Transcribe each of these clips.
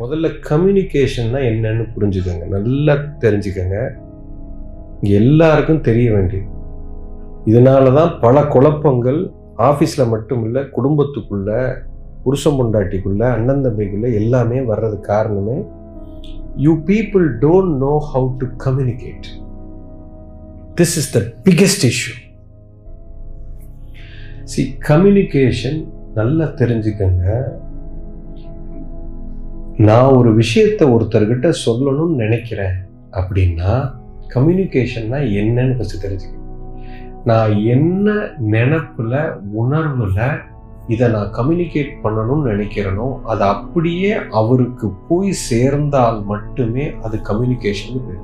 முதல்ல கம்யூனிகேஷன்னா என்னன்னு புரிஞ்சுக்கோங்க. நல்லா தெரிஞ்சுக்கோங்க. இங்க எல்லாருக்கும் தெரிய வேண்டியது. இதனால தான் பல குழப்பங்கள் ஆஃபீஸில் மட்டும் இல்லை குடும்பத்துக்குள்ள புருஷன் பொண்டாட்டிக்குள்ள அண்ணன் தம்பிக்குள்ளே எல்லாமே வர்றது காரணமே you people don't know how to communicate this is the biggest issue C communication நல்லா தெரிஞ்சுக்கங்க. நான் ஒரு விஷயத்தை ஒருத்தர்கிட்ட சொல்லணும்னு நினைக்கிறேன் அப்படின்னா கம்யூனிகேஷன்னா என்னன்னு ஃபஸ்ட்டு தெரிஞ்சுக்கணும் நான் என்ன நினப்பில் உணர்வில் இதை நான் கம்யூனிகேட் பண்ணணும்னு நினைக்கிறேனோ அது அப்படியே அவருக்கு போய் சேர்ந்தால் மட்டுமே அது கம்யூனிகேஷன் பேர்.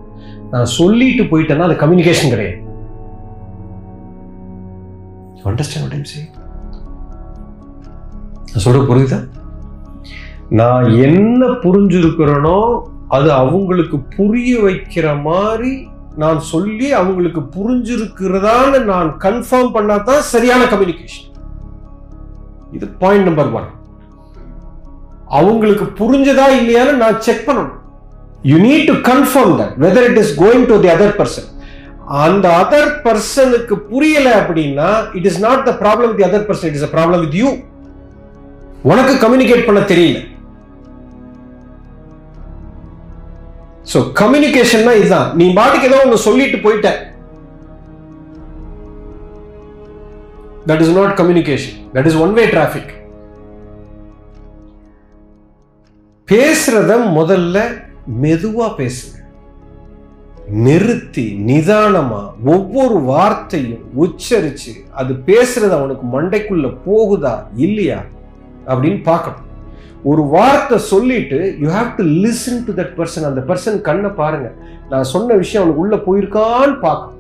நான் சொல்லிட்டு போயிட்டேன்னா அது கம்யூனிகேஷன் கிடையாது. அண்டர்ஸ்டாண்ட் நான் சொல்ற புரியுதா? நான் என்ன புரிஞ்சிருக்கிறேனோ அது அவங்களுக்கு புரிய வைக்கிற மாதிரி நான் சொல்லி அவங்களுக்கு புரிஞ்சிருக்கிறதான்னு நான் கன்ஃபார்ம் பண்ணாதான் சரியான கம்யூனிகேஷன் இது பாயிண்ட் நம்பர் ஒன் அவங்களுக்கு புரிஞ்சதா இல்லையான்னு நான் செக் பண்ணணும். You need to confirm that whether it is going to the other person அந்த அதர் பர்சனுக்கு புரியல அப்படின்னா it is not the problem the other person it is a problem with you உனக்கு கம்யூனிகேட் பண்ண தெரியல. சோ கம்யூனிகேஷன்னா இதுதான். நீ பாட்டுக்கு ஏதோ ஒன்று சொல்லிட்டு போயிட்ட. That is not communication that is one way traffic பேசுறத முதல்ல மெதுவா பேசுங்க. நிறுத்தி நிதானமா ஒவ்வொரு வார்த்தையும் உச்சரிச்சு அது பேசுறது அவனுக்கு மண்டைக்குள்ள போகுதா இல்லையா அப்படின்னு பார்க்கணும். ஒரு வார்த்தை சொல்லிட்டு you have to listen to that person அந்த பர்சன் கண்ணை பாருங்க. நான் சொன்ன விஷயம் அவனுக்கு உள்ள போயிருக்கான்னு பார்க்க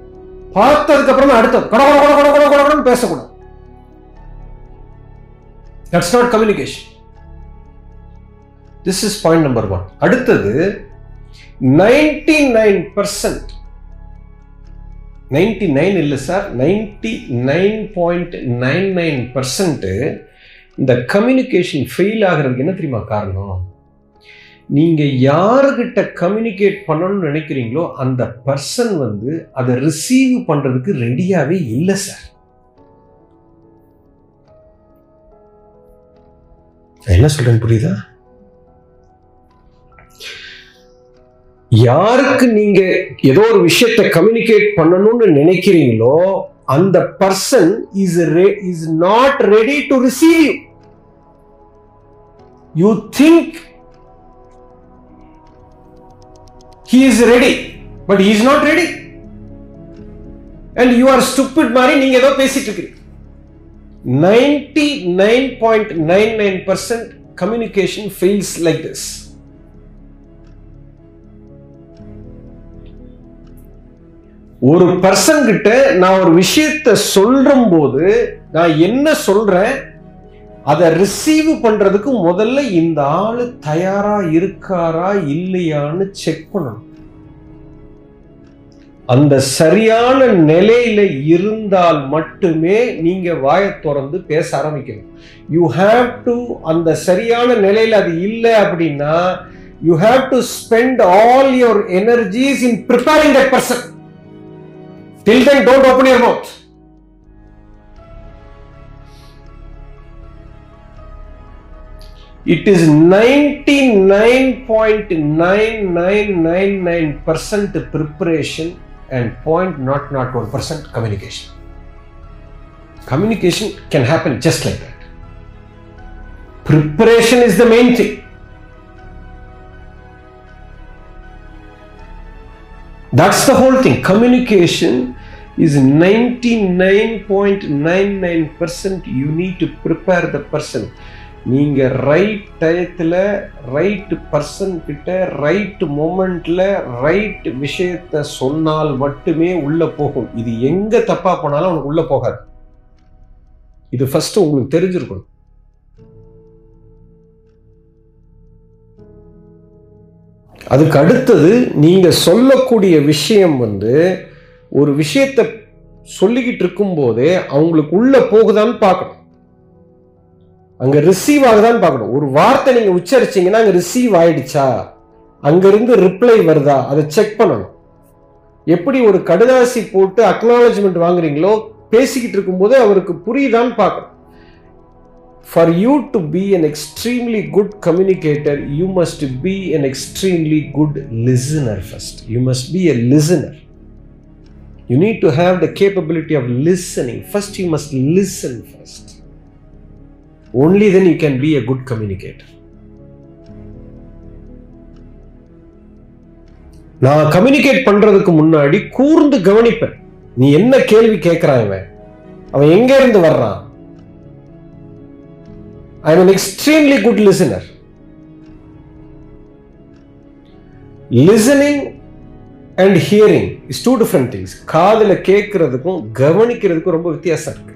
பார்த்ததுக்கு அப்புறம் அடுத்த கட கட கட கட கட கடன்னு பேசக்கூடாது. That's not communication this is point number one அடுத்தது ninety nine percent ninety nine இல்லை sir ninety nine point nine nine percent இந்த கம்யூனிகேஷன் ஃபெயில் ஆகிறதுக்கு என்ன தெரியுமா காரணம்? நீங்கள் யாருக்கிட்ட கம்யூனிகேட் பண்ணணும்னு நினைக்கிறீங்களோ அந்த பர்சன் வந்து அதை ரிசீவ் பண்ணுறதுக்கு ரெடியாகவே இல்லை சார் என்ன சொல்றேன் புரியுதா? யாருக்கு நீங்க ஏதோ ஒரு விஷயத்தை கம்யூனிகேட் பண்ணணும்னு நினைக்கிறீங்களோ அந்த person is is not ready to receive you think he is ready but he is not ready and you are stupid மாதிரி நீங்க ஏதோ பேசிட்டு இருக்கீங்க ninety nine point nine nine percent communication fails like this ஒரு person கிட்ட நான் ஒரு விஷயத்தை சொல்றும் போது நான் என்ன சொல்றேன்? அதை ரிசீவ் பண்றதுக்கு முதல்ல இந்த ஆளு தயாரா இருக்காரா இல்லையான்னு செக் பண்ணணும். அந்த சரியான நிலையில இருந்தால் மட்டுமே நீங்க வாயை திறந்து பேச ஆரம்பிக்கணும். யூ ஹாவ் டு அந்த சரியான நிலையில அது இல்லை அப்படின்னா you have to spend all your energies in preparing that person Till then, don't open your mouth. It is 99.9999% preparation and 0.001% communication. Communication can happen just like that. Preparation is the main thing. That's the whole thing. Communication is 99.99% you need to prepare the person. நீங்க right டயத்துல right person கிட்ட right மூமெண்ட்டில் right விஷயத்த சொன்னால் மட்டுமே உள்ள போகும். இது எங்க தப்பா போனாலும் உனக்கு உள்ள போகாது. இது ஃபர்ஸ்ட் உங்களுக்கு தெரிஞ்சிருக்கணும். அதுக்கு அடுத்தது நீங்க சொல்லக்கூடிய விஷயம் வந்து ஒரு விஷயத்தை சொல்லிக்கிட்டு இருக்கும்போது அவங்களுக்கு உள்ள போகுதான்னு பார்க்கணும். அங்க ரிசீவ் ஆகுதான்னு பார்க்கணும். ஒரு வார்த்தை நீங்க உச்சரிச்சீங்கன்னா அங்க ரிசீவ் ஆயிடுச்சா? அங்கிருந்து ரிப்ளை வருதா? அதை செக் பண்ணணும். எப்படி ஒரு கடுதாசி போட்டு அக்னாலஜ்மெண்ட் வாங்குறீங்களோ பேசிக்கிட்டு இருக்கும்போது அவருக்கு புரியுதான்னு பார்க்கணும். For you to be an extremely good communicator you must be an extremely good listener first you must be a listener you need to have the capability of listening first you must listen first only then you can be a good communicator. நான் communicate பண்றதுக்கு முன்னாடி கூர்ந்து கவனிப்பேன். நீ என்ன கேள்வி கேட்கிறான் இவன்? அவன் எங்க இருந்து வர்றான்? I am extremely good listener listening and hearing is two different things காதில் கேட்கறதுக்கும் கவனிக்கிறதுக்கும் ரொம்ப வித்தியாசம் இருக்கு.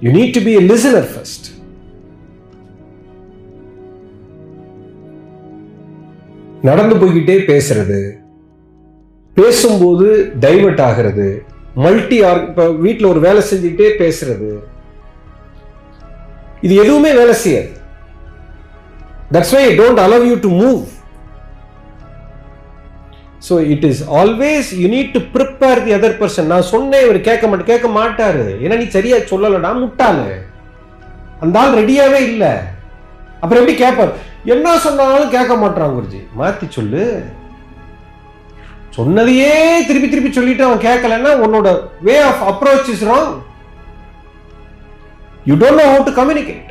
You need to be a listener first நடந்து போய்கிட்டே பேசுறது பேசும்போது டைவர்ட் ஆகிறது மல்டி ஆர் இப்போ வீட்டில் ஒரு வேலை செஞ்சுக்கிட்டே பேசுறது இது எதுவுமே வேலை செய்யாது. That's why don't allow you to move so it is always you need to prepare the other person நான் சொன்னேன் இவர் கேட்க மாட்டேன் கேட்க மாட்டாரு. ஏன்னா நீ சரியா சொல்லலடா முட்டாளு. அந்த ஆள் ரெடியாவே இல்லை. அப்புறம் எப்படி கேட்பார் என்ன சொன்னாலும் கேட்க மாட்டான் குருஜி. மாத்தி சொல்லு. சொன்னதையே திருப்பி திருப்பி சொல்லிட்டு அவன் கேட்கலன்னா உன்னோட way of approach is wrong you don't know how to communicate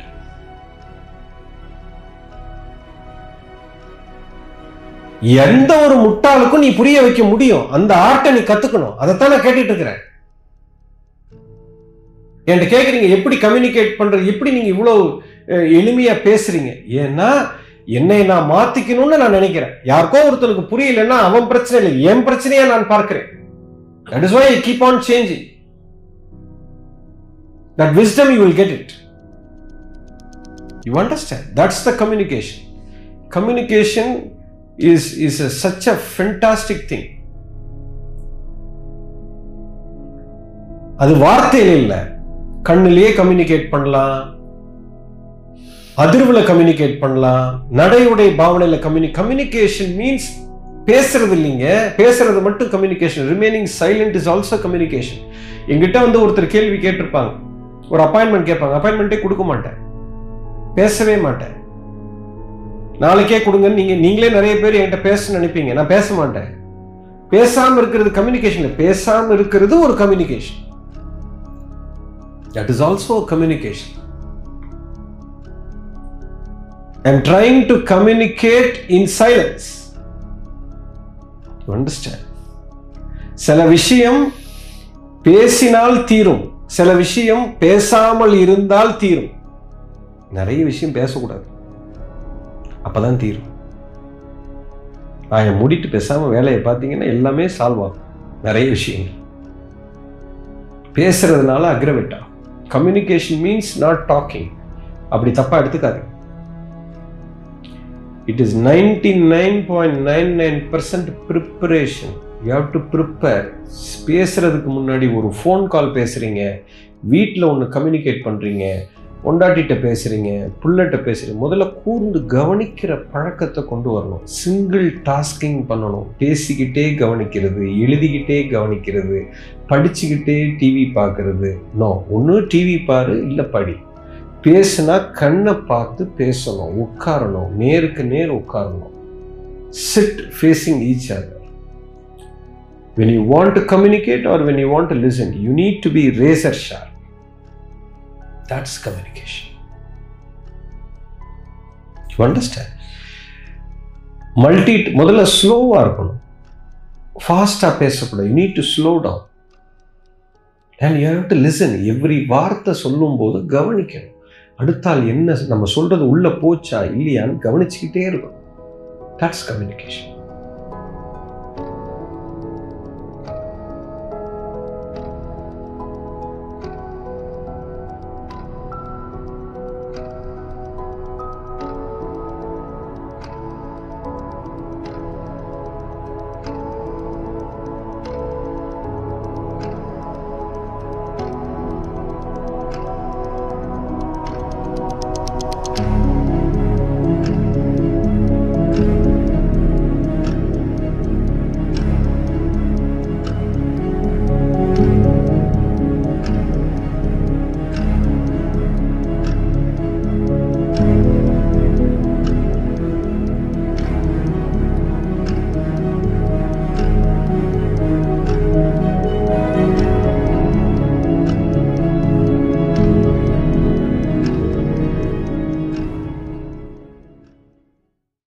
எந்த ஒரு முட்டாளுக்கும் நீ புரிய வைக்க முடியும். அந்த ஆர்ட்டை நீ கத்துக்கணும். அதைத்தான் நான் கேட்டுட்டு இருக்கிறேன் என்கிட்ட கேட்குறீங்க எப்படி கம்யூனிகேட் பண்ணுறது எப்படி நீங்க இவ்வளவு எளிமையாக எளிமையா பேசுறீங்க? ஏன்னா என்னை நான் மாத்திக்கணும்னு நான் நினைக்கிறேன். யாருக்கோ ஒருத்தனுக்கு புரியலன்னா அவன் பிரச்சனை இல்லை. என் பிரச்சனையா நான் பார்க்கிறேன். That is why keep on changing that wisdom you will get it you understand that's the communication communication is is such a fantastic thing அது வார்த்தையில் இல்லை. கண்ணிலேயே கம்யூனிகேட் பண்ணலாம். அதிர்வுல கம்யூனிகேட் பண்ணலாம். நடையுடைய பாவனையில கம்யூனி கம்யூனிகேஷன் மீன்ஸ் பேசுறது இல்லைங்க. பேசுறது மட்டும் communication remaining silent is also communication எங்கிட்ட வந்து ஒருத்தர் கேள்வி கேட்டிருப்பாங்க. ஒரு அப்பாயின்மெண்ட் கேட்பாங்க. அப்பாயின்மெண்ட்டே கொடுக்க மாட்டேன். பேசவே மாட்டேன். நாளைக்கே கொடுங்கன்னு நீங்க நீங்களே நிறைய பேர் என்கிட்ட பேச நினைப்பீங்க. நான் பேச மாட்டேன். பேசாம இருக்கிறது கம்யூனிகேஷன் பேசாம இருக்கிறது ஒரு communication that is also communication I'm trying to communicate in silence. You சில விஷயம் பேசினால் தீரும். சில விஷயம் பேசாமல் இருந்தால் தீரும். நிறைய விஷயம் பேசக்கூடாது. அப்பதான் தீரும். நான் மூடிட்டு பேசாம வேலையை பார்த்தீங்கன்னா எல்லாமே சால்வ் ஆகும். நிறைய விஷயங்கள். பேசுறதுனால அக்ரவேட் ஆகும். கம்யூனிகேஷன் மீன்ஸ் நாட் டாக்கிங் அப்படி தப்பாக எடுத்துக்காது it is 99.99% preparation. You have to prepare பேசுறதுக்கு முன்னாடி ஒரு ஃபோன் கால் பேசுறீங்க. வீட்டில் ஒன்று கம்யூனிகேட் பண்றீங்க. பொண்டாட்டிகிட்ட பேசுகிறீங்க புள்ளட்ட பேசுறீங்க முதல்ல கூர்ந்து கவனிக்கிற பழக்கத்தை கொண்டு வரணும். சிங்கிள் டாஸ்கிங் பண்ணணும். பேசிக்கிட்டே கவனிக்கிறது எழுதிக்கிட்டே கவனிக்கிறது படிச்சுக்கிட்டே டிவி பார்க்கறது. நோ ஒன்று டிவி பாரு இல்லை படி. பேசுனா கண்ணை பார்த்து பேசணும் உட்காரணும் நேருக்கு நேர் உட்காரணும். Sit facing each other when you want to communicate or when you want to listen you need to be razor sharp that's communication. You understand? Multi முதல்ல ஸ்லோவாக இருக்கணும். ஃபாஸ்டாக பேசக்கூடாது. You need to slow down and you have to listen every வார்த்தை சொல்லும்போது கவனிக்கணும். அடுத்தால் என்ன நம்ம சொல்கிறது உள்ளே போச்சா இல்லையான்னு கவனிச்சுக்கிட்டே இருக்கணும். That's communication